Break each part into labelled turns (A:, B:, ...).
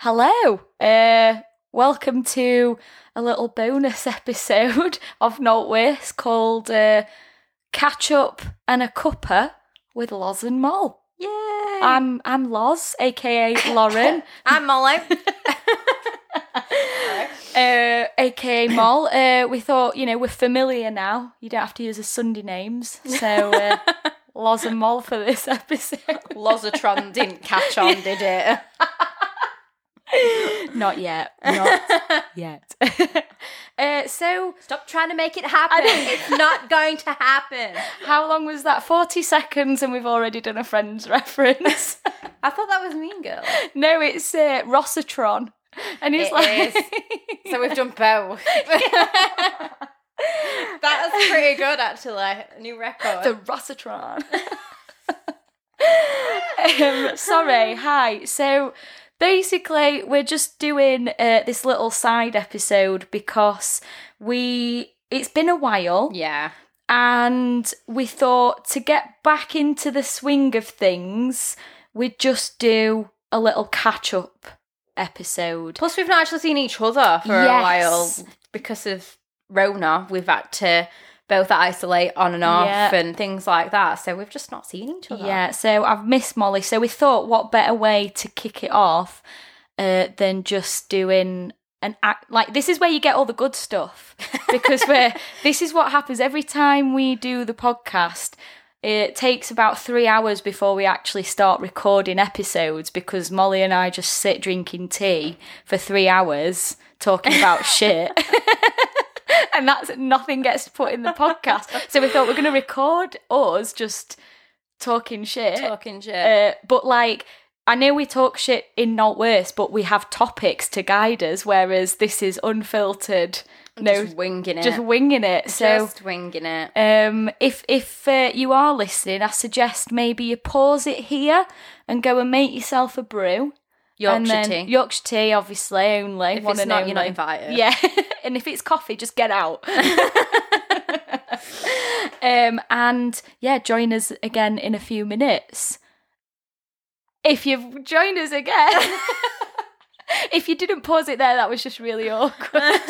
A: Hello. Uh, welcome to a little bonus episode of Not Waste called uh, Catch Up and a Cuppa with Loz and Moll.
B: Yay!
A: I'm I'm Loz, aka Lauren,
B: I'm Molly.
A: uh, aka Moll. Uh, we thought, you know, we're familiar now. You don't have to use the Sunday names. So uh, Loz and Moll for this episode.
B: Lozatron didn't catch on, did it?
A: Not yet. Not yet. uh, so
B: Stop trying to make it happen. It's not going to happen.
A: How long was that? 40 seconds, and we've already done a friend's reference.
B: I thought that was Mean Girl.
A: no, it's uh, Rossitron. And it's
B: It
A: like.
B: is. So we've done both. That's pretty good, actually. New record.
A: the Rossitron. um, sorry, hi. So basically, we're just doing uh, this little side episode because we. It's been a while.
B: yeah.
A: and we thought to get back into the swing of things, we'd just do a little catch up episode.
B: Plus, we've not actually seen each other for a while because of Rona. We've had to both isolate on and off
A: Yeah.
B: and things like that. So we've just not seen each other.
A: Yeah, so I've missed Molly. So we thought, what better way to kick it off uh, than just doing an act? Like this is where you get all the good stuff because we're this is what happens every time we do the podcast. It takes about three hours before we actually start recording episodes because Molly and I just sit drinking tea for three hours talking about shit. and that's nothing gets put in the podcast. So we thought we're going to record us just talking shit.
B: Talking shit.
A: Uh, but like, I know we talk shit in not worse, but we have topics to guide us, whereas this is unfiltered. No,
B: just winging it.
A: just winging it. So,
B: Just winging it.
A: um, if if uh, you are listening, I suggest maybe you pause it here and go and make yourself a brew.
B: Yorkshire
A: and then,
B: tea.
A: Yorkshire tea, obviously, only.
B: If it's not, you're not invited.
A: Yeah, and if it's coffee, just get out. um, and yeah, join us again in a few minutes. If you've joined us again, if you didn't pause it there, that was just really awkward.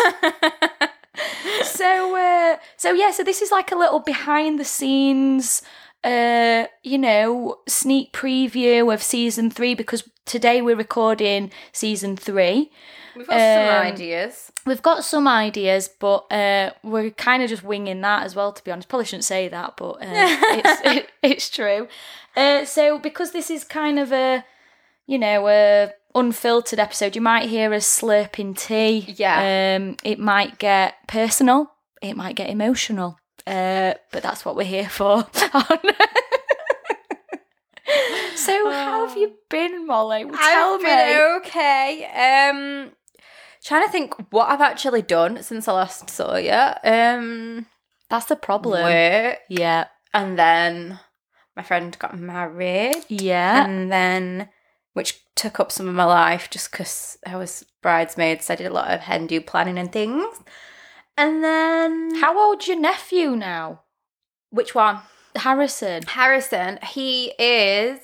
A: so, uh, so yeah, so this is like a little behind the scenes, uh, you know, sneak preview of season three because today we're recording season three.
B: We've got some
A: Um,
B: ideas.
A: We've got some ideas, but uh, we're kind of just winging that as well. To be honest, probably shouldn't say that, but uh, it's it, it's true. Uh, so because this is kind of a, you know, a unfiltered episode, you might hear us slurping tea.
B: Yeah.
A: Um, it might get personal. It might get emotional. Uh, but that's what we're here for. so how have you been, Molly? Tell
B: I've
A: me.
B: been okay. Um, trying to think what I've actually done since I last saw you. Um,
A: That's the problem.
B: work,
A: Yeah.
B: and then my friend got married,
A: Yeah.
B: and then which took up some of my life just because I was bridesmaid, so I did a lot of hen do planning and things. And then
A: How old's your nephew now?
B: which one?
A: Harrison.
B: Harrison. He is,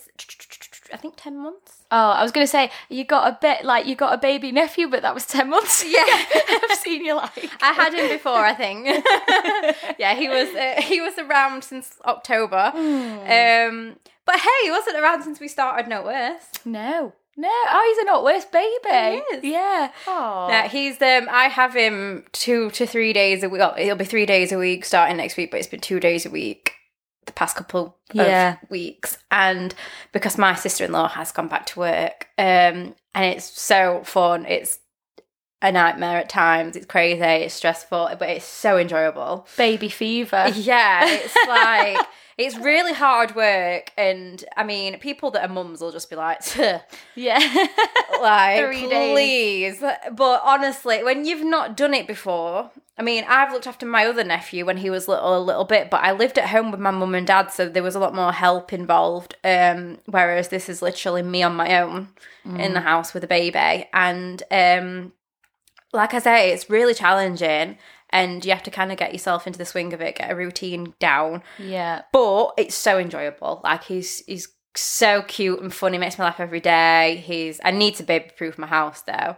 B: I think, ten months.
A: Oh, I was gonna say you got a bit like you got a baby nephew, but that was ten months.
B: Yeah.
A: I've seen you like.
B: I had him before, I think. yeah, he was uh, he was around since October. Um, but hey, he wasn't around since we started No Worse.
A: No, no. Oh, he's a not worse baby.
B: He is.
A: Yeah. Oh.
B: Yeah, he's um. I have him two to three days a week. Well, it'll be three days a week starting next week, but it's been two days a week the past couple
A: Yeah.
B: of weeks. And because my sister in law has gone back to work, um, and it's so fun. It's a nightmare at times. It's crazy. It's stressful, but it's so enjoyable.
A: baby fever.
B: Yeah, it's like it's really hard work, and I mean, people that are mums will just be like,
A: Yeah.
B: like,
A: Three days.
B: please. But honestly, when you've not done it before, I mean, I've looked after my other nephew when he was little a little bit, but I lived at home with my mum and dad, so there was a lot more help involved. Um, whereas this is literally me on my own in the house with a baby, and um, like I say, it's really challenging. And you have to kind of get yourself into the swing of it, get a routine down.
A: yeah.
B: But it's so enjoyable. Like he's he's so cute and funny, makes me laugh every day. He's I need to baby proof my house though.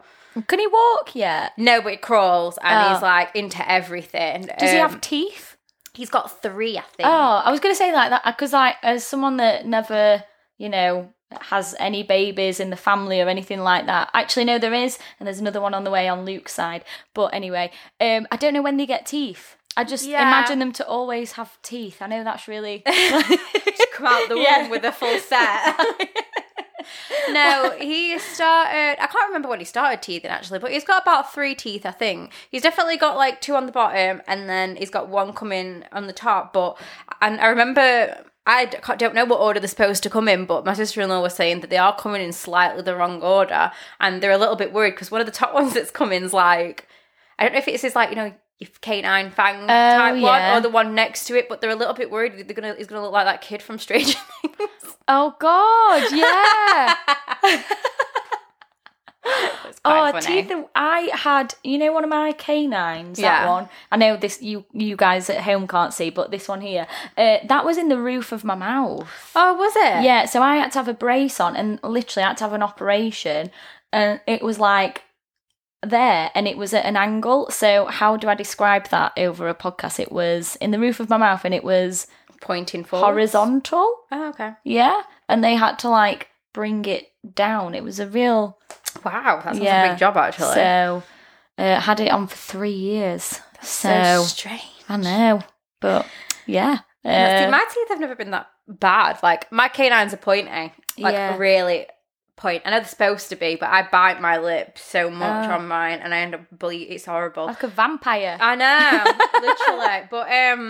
A: Can he walk yet?
B: No, but he crawls and
A: Oh.
B: he's like into everything.
A: Does he
B: Um,
A: have teeth?
B: He's got three, I think.
A: Oh, I was going to say like that because, like, as someone that never, you know, has any babies in the family or anything like that. Actually, no, there is, and there's another one on the way on Luke's side. But anyway, um, I don't know when they get teeth. I just
B: Yeah.
A: imagine them to always have teeth. I know that's really.
B: Just come out the
A: Yeah.
B: with a full set. no, he started. I can't remember when he started teething actually, but he's got about three teeth, I think. He's definitely got like two on the bottom, and then he's got one coming on the top. But and I remember. I don't know what order they're supposed to come in, but my sister in law was saying that they are coming in slightly the wrong order, and they're a little bit worried because one of the top ones that's coming's like, I don't know if it's his like you know canine fang oh, type one
A: Oh, yeah.
B: or the one next to it, but they're a little bit worried that they're gonna he's gonna look like that kid from Stranger Things.
A: oh God, yeah.
B: Quite
A: oh,
B: funny.
A: teeth! that I had, you know, one of my canines. That
B: Yeah.
A: one. I know this. You, you guys at home can't see, but this one here, uh, that was in the roof of my mouth.
B: Oh, was it?
A: Yeah, so I had to have a brace on, and literally I had to have an operation, and it was like there, and it was at an angle. So how do I describe that over a podcast? It was in the roof of my mouth, and it was
B: Pointing forward.
A: horizontal.
B: Oh, okay.
A: Yeah, and they had to like bring it down. It was a real
B: Wow, that sounds
A: Yeah.
B: a big job actually.
A: So uh, had it on for three years.
B: so,
A: So,
B: strange.
A: I know, but yeah.
B: Yeah, See,
A: Uh,
B: my teeth have never been that bad. Like my canines are pointy, like
A: Yeah.
B: really point. I know they're supposed to be, but I bite my lip so much
A: Oh.
B: on mine, and I end up bleed. It's horrible.
A: like a vampire.
B: I know, literally. But um,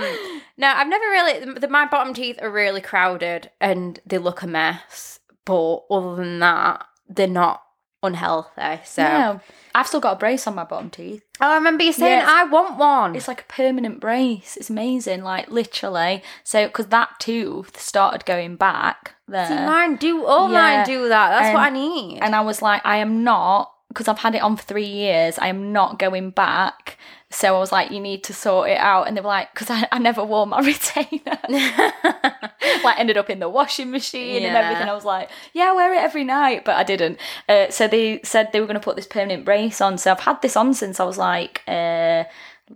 B: no, I've never really. The, my bottom teeth are really crowded, and they look a mess. But other than that, they're not unhealthy. So,
A: No, I've still got a brace on my bottom teeth.
B: oh, I remember you saying
A: Yes.
B: I want one.
A: It's like a permanent brace. It's amazing, like literally. So, because that tooth started going back there,
B: See, mine do. All
A: Yeah.
B: mine do that. That's what I need.
A: and I was like, I am not because I've had it on for three years. I am not going back. So I was like, you need to sort it out. And they were like, because I, I never wore my retainer. like ended up in the washing machine and everything. I was like, yeah, I wear it every night, but I didn't. Uh, so they said they were going to put this permanent brace on. So I've had this on since I was like, uh,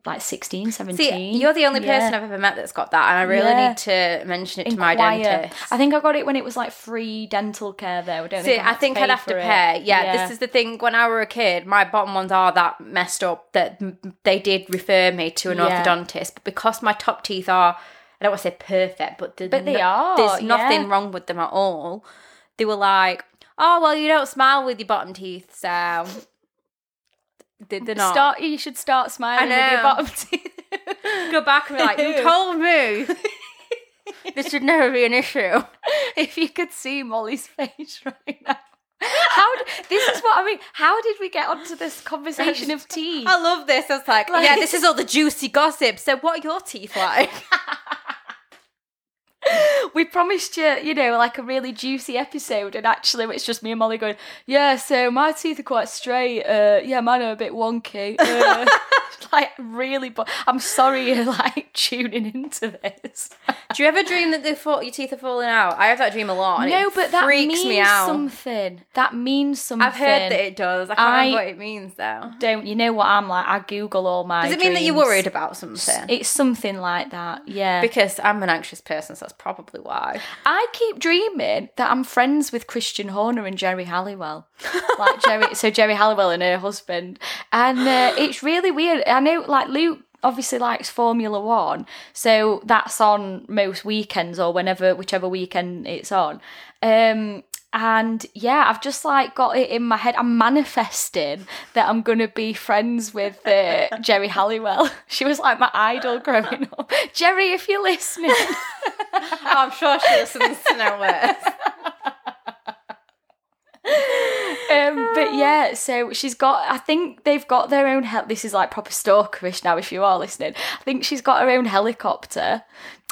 A: like 16, 17.
B: See, you're the only
A: Yeah.
B: person I've ever met that's got that, and I really
A: Yeah.
B: need to mention it to my
A: Inquire.
B: dentist.
A: I think I got it when it was like free dental care though. I don't
B: See,
A: think I,
B: I think I'd have to pay. Yeah, this is the thing. When I were a kid, my bottom ones are that messed up that they did refer me to an
A: Yeah.
B: orthodontist. But because my top teeth are, I don't want to say perfect, but,
A: But they
B: no-
A: are,
B: There's nothing
A: yeah.
B: wrong with them at all. They were like, "Oh well, you don't smile with your bottom teeth, so they- they're not."
A: Start. You should start smiling with your bottom teeth.
B: Go back and be like, "You told me this should never be an issue."
A: if you could see Molly's face right now. How d- this is what I mean. How did we get onto this conversation of teeth?
B: I love this. I was like,
A: Like-
B: yeah, this is all the juicy gossip. So, what are your teeth like?
A: We promised you, you know, like a really juicy episode, and actually, it's just me and Molly going, "Yeah, so my teeth are quite straight. Uh, yeah, mine are a bit wonky." Uh, like really, but I'm sorry you're like tuning into this.
B: Do you ever dream that fall, your teeth are falling out? I have that dream a lot. And
A: no, but that
B: freaks
A: means
B: me
A: something. That means something.
B: I've heard that it does. I can't
A: I-
B: remember what it means though.
A: Don't you know what I'm like? I Google all my.
B: Does it mean that you're worried about something?
A: It's something like that. Yeah.
B: because I'm an anxious person, so that's probably why.
A: I keep dreaming that I'm friends with Christian Horner and Geri Halliwell. Like Geri, so Geri Halliwell and her husband, and uh, it's really weird. I know, like Luke obviously likes Formula One, so that's on most weekends or whenever, whichever weekend it's on. Um, and yeah, I've just like got it in my head. I'm manifesting that I'm gonna be friends with uh, Geri Halliwell. She was like my idol growing up. Geri, if you're listening.
B: I'm sure she listens to no worse.
A: Um, but yeah, so she's got. I think they've got their own. Hel- this is like proper stalkerish now. If you are listening, I think she's got her own helicopter.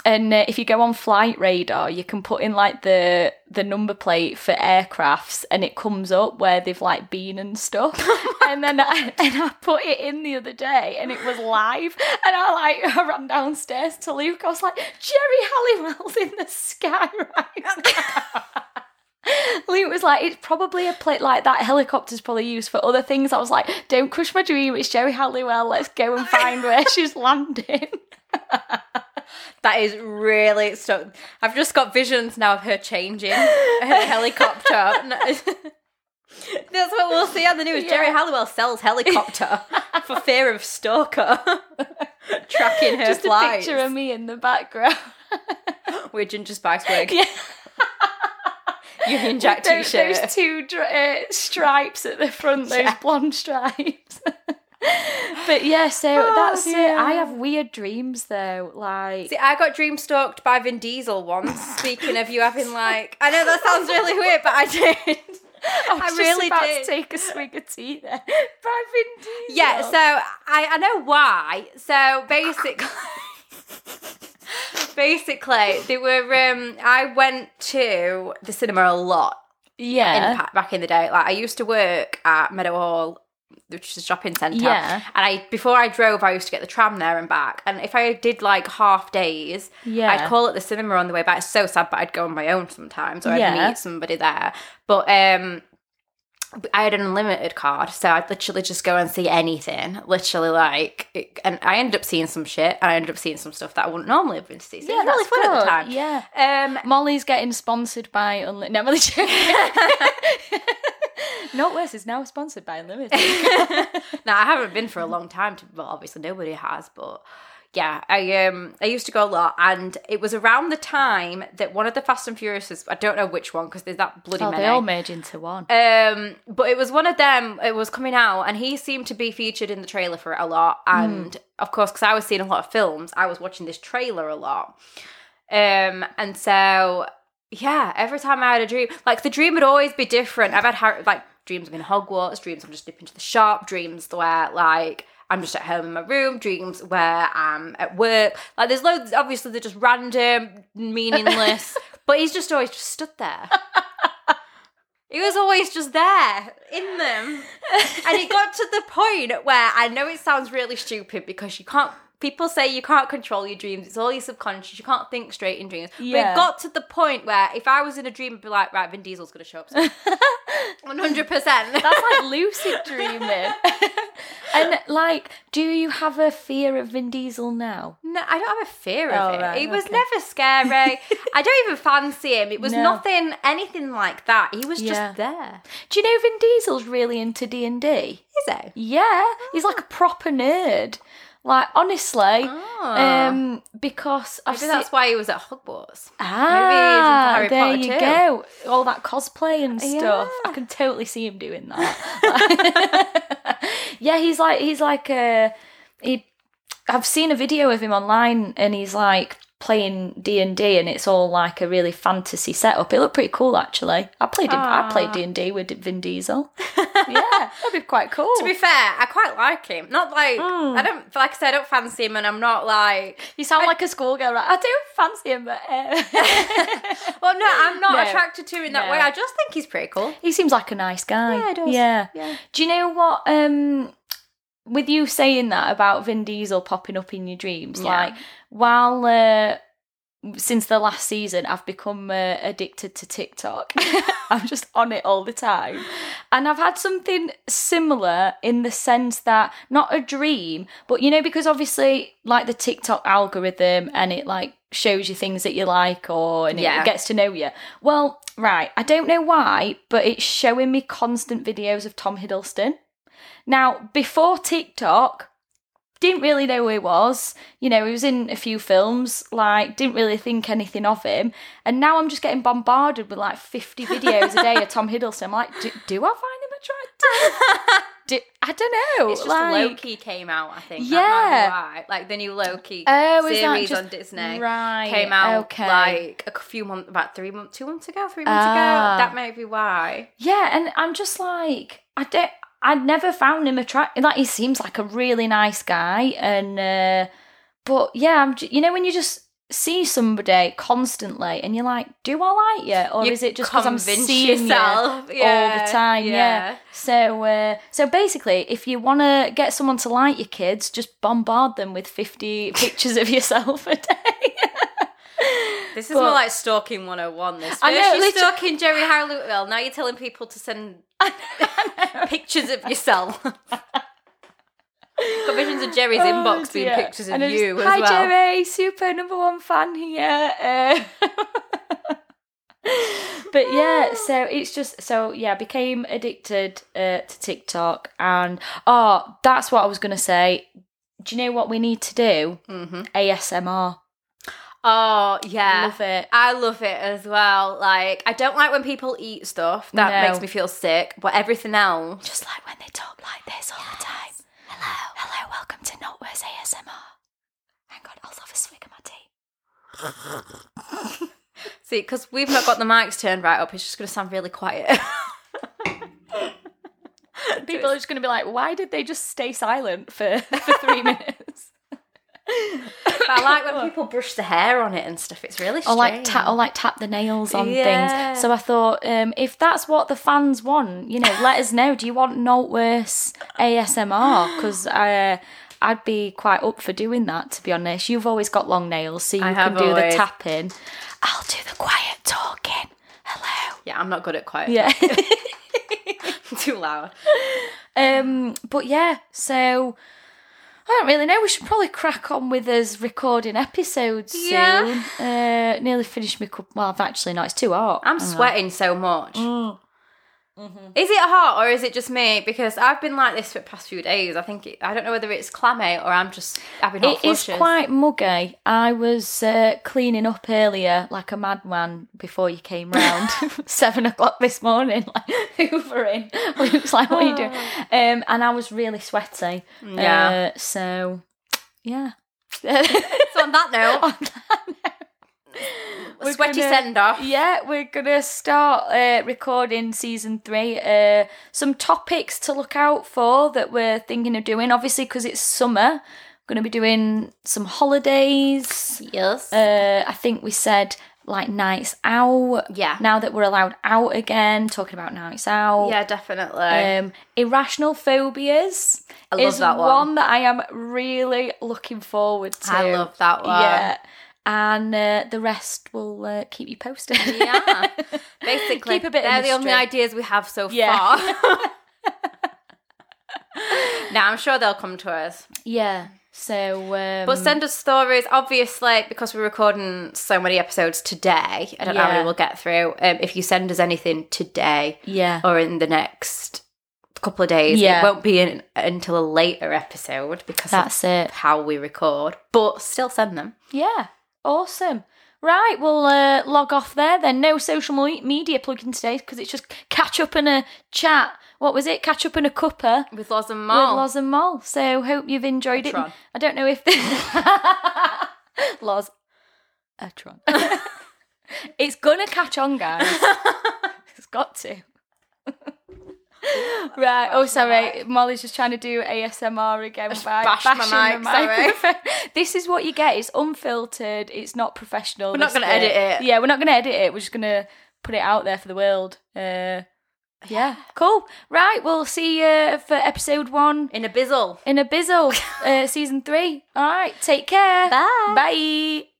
A: And uh, if you go on Flight Radar, you can put in like the the number plate for aircrafts, and it comes up where they've like been and stuff. and then I, and I put it in the other day, and it was live. And I like I ran downstairs to Luke. I was like, Geri Halliwell's in the sky right now. Luke was like, it's probably a plate like that helicopter's probably used for other things. I was like, don't crush my dream. It's Geri Halliwell. Let's go and find where she's landing.
B: That is really stuck. I've just got visions now of her changing her helicopter. That's what we'll see on the news.
A: Geri
B: Halliwell sells helicopter for fear of stalker tracking her
A: Just a
B: flights
A: picture of me in the background.
B: with Ginger Spice wig.
A: Yeah.
B: Union Jack
A: those,
B: t-shirt.
A: those two uh, stripes at the front, those
B: Yeah.
A: blonde stripes. but yeah, so
B: Oh,
A: that's it. I have weird dreams though. Like,
B: See, I got dream stalked by Vin Diesel once. Speaking of you having like, I know that sounds really weird, but I did.
A: I was
B: I
A: just
B: really
A: about
B: did.
A: to take a swig of tea there. By Vin Diesel.
B: Yeah, so I, I know why. So basically, basically they were. Um, I went to the cinema a lot
A: yeah,
B: in, back in the day. Like I used to work at Meadowhall, which is a shopping centre.
A: Yeah.
B: and I before I drove, I used to get the tram there and back. And if I did like half days,
A: Yeah.
B: I'd call at the cinema on the way back. It's so sad, but I'd go on my own sometimes, or I'd meet somebody there. But um. I had an unlimited card, so I'd literally just go and see anything. Literally, like, it- and I ended up seeing some shit, and I ended up seeing some stuff that I wouldn't normally have been to see. So
A: yeah,
B: it was really
A: that's
B: fun at the
A: good.
B: time.
A: Yeah.
B: Um,
A: Molly's getting sponsored by Unlimited. No, I'm. Not worse is now sponsored by Unlimited.
B: now I haven't been for a long time. To, well, obviously nobody has, but yeah, I um I used to go a lot, and it was around the time that one of the Fast and Furious. I don't know which one because there's that bloody
A: oh,
B: many.
A: they all merge into one.
B: Um, but it was one of them. It was coming out, and he seemed to be featured in the trailer for it a lot. And of course, because I was seeing a lot of films, I was watching this trailer a lot. Um, and so yeah, every time I had a dream, like the dream would always be different. I've had like dreams I'm in Hogwarts, dreams I'm just nipping to the shop, dreams where like I'm just at home in my room, dreams where I'm at work. Like there's loads. Obviously, they're just random, meaningless. but he's just always just stood there. He was always just there in them. and it got to the point where I know it sounds really stupid because you can't people say you can't control your dreams, it's all your subconscious, you can't think straight in dreams. But
A: Yeah.
B: it got to the point where if I was in a dream I'd be like, right, Vin Diesel's gonna show up soon. One hundred percent.
A: That's like lucid dreaming. and like, do you have a fear of Vin Diesel now?
B: No, I don't have a fear of
A: Oh,
B: it.
A: right,
B: he was
A: okay.
B: never scary. I don't even fancy him. It was
A: No.
B: nothing, anything like that. He was
A: Yeah.
B: just there.
A: Do you know Vin Diesel's really into D and D?
B: Is he?
A: Yeah, he's like a proper nerd. Like honestly,
B: Ah.
A: um, because
B: Maybe
A: seen-
B: that's why he was at Hogwarts.
A: Ah,
B: Harry
A: there
B: Potter
A: you
B: too.
A: go. All that cosplay and stuff. I can totally see him doing that. yeah, he's like he's like a he. I've seen a video of him online, and he's like playing D and D, and it's all like a really fantasy setup. It looked pretty cool, actually. I played I played
B: Ah.
A: D and D with Vin Diesel. yeah, that'd be quite cool.
B: To be fair, I quite like him. Not like
A: Mm.
B: I don't like I said, I don't fancy him, and I'm not like.
A: you sound like a schoolgirl, right? I do fancy him, but uh...
B: Well, no, I'm not
A: No.
B: attracted to him in that
A: No.
B: way. I just think he's pretty cool.
A: He seems like a nice guy.
B: Yeah.
A: Yeah.
B: Yeah.
A: Do you know what? Um, with you saying that about Vin Diesel popping up in your dreams,
B: Yeah.
A: like while uh, since the last season, I've become uh, addicted to TikTok. I'm just on it all the time, and I've had something similar in the sense that not a dream, but you know, because obviously, like the TikTok algorithm, and it like shows you things that you like or and
B: Yeah.
A: it gets to know you. Well, right, I don't know why, but it's showing me constant videos of Tom Hiddleston. Now, before TikTok, didn't really know who he was. You know, he was in a few films, like, didn't really think anything of him. And now I'm just getting bombarded with like 50 videos a day of Tom Hiddleston. I'm like, do, do I find him attractive? do, I don't know.
B: It's just
A: like,
B: Loki came out, I think.
A: Yeah.
B: That might be why. Like the new Loki
A: Oh,
B: series
A: just-
B: on Disney.
A: Right,
B: Came out
A: okay.
B: like a few months, about three months, two months ago, three months
A: Ah.
B: ago. That may be why.
A: Yeah, and I'm just like, I don't. I'd never found him attractive. Like he seems like a really nice guy, and uh, but yeah, I'm. You know when you just see somebody constantly, and you're like, do I like you, or
B: You
A: is it just because I'm seeing
B: yourself.
A: you all the time? Yeah.
B: yeah.
A: So, uh, so basically, if you want to get someone to like your kids, just bombard them with 50 pictures of yourself a day.
B: This is
A: But-
B: more like stalking 101. This. First
A: I know,
B: you're stalking Geri Halliwell. Now you're telling people to send pictures of yourself. Got visions of Geri's
A: Oh,
B: inbox being pictures of you as
A: Hi,
B: well.
A: Geri, super number one fan here. Uh, but yeah, so it's just so yeah, I became addicted uh, to TikTok, and oh, that's what I was gonna say. Do you know what we need to do?
B: hmm
A: ASMR.
B: Oh yeah, I
A: Love it.
B: I love it as well. Like I don't like when people eat stuff. That
A: No.
B: makes me feel sick. But everything else,
A: Just like when they talk like this all the time. Hello, hello, welcome to Notware's ASMR. Hang on, I'll have a swig of my tea.
B: see, because we've not got the mics turned right up, it's just going to sound really quiet.
A: People are just going to be like, why did they just stay silent for, for three minutes?
B: I like when people brush the hair on it and stuff. It's really
A: Or like tap, or like tap the nails on
B: Yeah.
A: things. So I thought, um, if that's what the fans want, you know, let us know. Do you want Noltworth's ASMR? Because uh, I'd be quite up for doing that. To be honest, you've always got long nails, so you
B: I
A: can do
B: always.
A: the tapping. I'll do the quiet talking. Hello.
B: yeah, I'm not good at quiet.
A: Yeah.
B: too loud.
A: Um, but yeah, so I don't really know. We should probably crack on with us recording episodes soon.
B: Yeah.
A: Uh, nearly finished my cup. Well, I've actually not. It's too hot.
B: I'm sweating so much.
A: Mm.
B: Is it hot or is it just me? Because I've been like this for the past few days. I think it, I don't know whether it's clammy or I'm just having hot
A: It is
B: flushes.
A: quite muggy. I was uh, cleaning up earlier like a madman before you came round. Seven o'clock this morning, like hoovering. Luke's like, "What are you doing?" Um, and I was really sweaty.
B: Yeah.
A: Uh, so, yeah.
B: So on that note,
A: On that note,
B: a sweaty send off.
A: Yeah, we're gonna start uh, recording season three. Uh, some topics to look out for that we're thinking of doing. Obviously, because it's summer, we're gonna be doing some holidays.
B: Yes.
A: Uh, I think we said like nights out.
B: Yeah.
A: Now that we're allowed out again, talking about nights out.
B: yeah, definitely.
A: Um, irrational phobias
B: I love
A: is
B: that one.
A: that I am really looking forward to.
B: I love that one.
A: Yeah, and uh, the rest will uh, keep you posted.
B: yeah. Basically,
A: Keep a bit
B: they're the only ideas we have so
A: Yeah.
B: far. now I'm sure they'll come to us.
A: yeah. So, um,
B: But send us stories, obviously, because we're recording so many episodes today. I don't know how many we'll get through. Um, if you send us anything today
A: yeah,
B: or in the next couple of days,
A: Yeah.
B: it won't be in, until a later episode because
A: that's it.
B: how we record. But still send them.
A: Yeah, awesome. Right, we'll uh, log off there then. No social me- media plugging today because it's just catch up and a chat. What was it? Catch up and a cuppa.
B: With Loz and
A: with Loz and Mol. So hope you've enjoyed it. I don't know if Loz a Tron. it's gonna catch on, guys. it's got to. right. Oh, sorry. Molly's just trying to do ASMR again by
B: bashed my mic, sorry.
A: this is what you get. It's unfiltered. It's not professional.
B: We're not gonna edit it.
A: Yeah, we're not gonna edit it. We're just gonna put it out there for the world. Uh, yeah, cool. Right, we'll see you for episode one
B: In a bizzle.
A: in a bizzle, uh, season three. All right, take care.
B: Bye.
A: Bye.